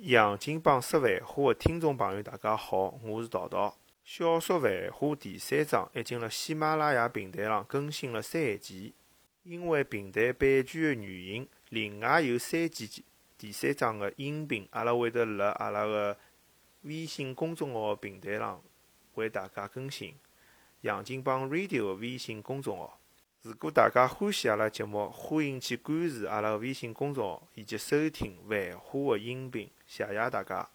杨金帮说繁花的听众朋友，大家好，我是桃桃。小说《繁花》第三章已经辣喜马拉雅平台上更新了三期，因为平台版权的原因，另外有三期第三章的音频，阿拉会得辣阿拉个微信公众号平台上为大家更新。杨金帮 Radio 的微信公众号。如果大家欢喜阿拉节目，欢迎去关注阿拉个微信公众号以及收听《繁花》的音频。谢谢大家。